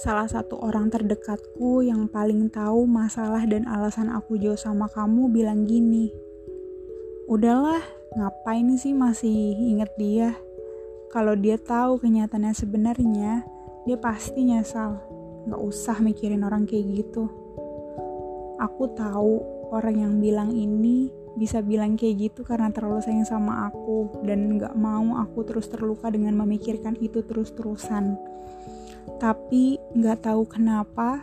salah satu orang terdekatku yang paling tahu masalah dan alasan aku jauh sama kamu bilang gini, Udahlah, ngapain sih masih inget dia? Kalau dia tahu kenyataannya sebenarnya, dia pasti nyesal. Gak usah mikirin orang kayak gitu. Aku tahu orang yang bilang ini bisa bilang kayak gitu karena terlalu sayang sama aku dan gak mau aku terus terluka dengan memikirkan itu terus-terusan tapi nggak tahu kenapa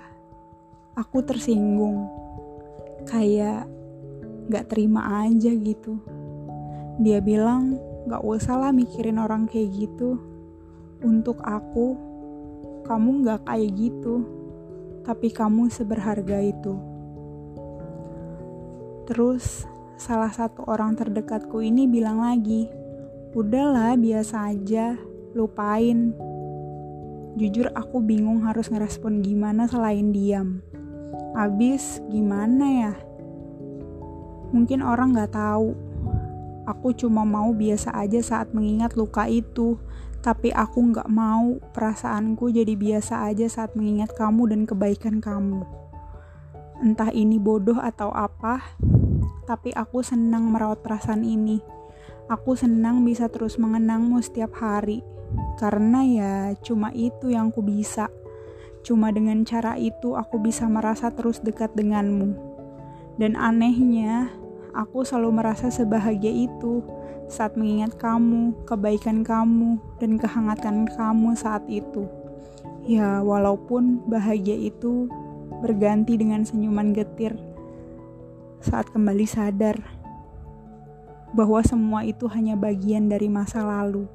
aku tersinggung. Kayak nggak terima aja gitu. Dia bilang nggak usah lah mikirin orang kayak gitu. Untuk aku kamu nggak kayak gitu. Tapi kamu seberharga itu. Terus salah satu orang terdekatku ini bilang lagi udahlah biasa aja lupain Jujur aku bingung harus ngerespon gimana selain diam. Abis gimana ya? Mungkin orang gak tahu. Aku cuma mau biasa aja saat mengingat luka itu. Tapi aku gak mau perasaanku jadi biasa aja saat mengingat kamu dan kebaikan kamu. Entah ini bodoh atau apa, tapi aku senang merawat perasaan ini. Aku senang bisa terus mengenangmu setiap hari karena ya cuma itu yang aku bisa. Cuma dengan cara itu aku bisa merasa terus dekat denganmu. Dan anehnya, aku selalu merasa sebahagia itu saat mengingat kamu, kebaikan kamu, dan kehangatan kamu saat itu. Ya, walaupun bahagia itu berganti dengan senyuman getir saat kembali sadar bahwa semua itu hanya bagian dari masa lalu.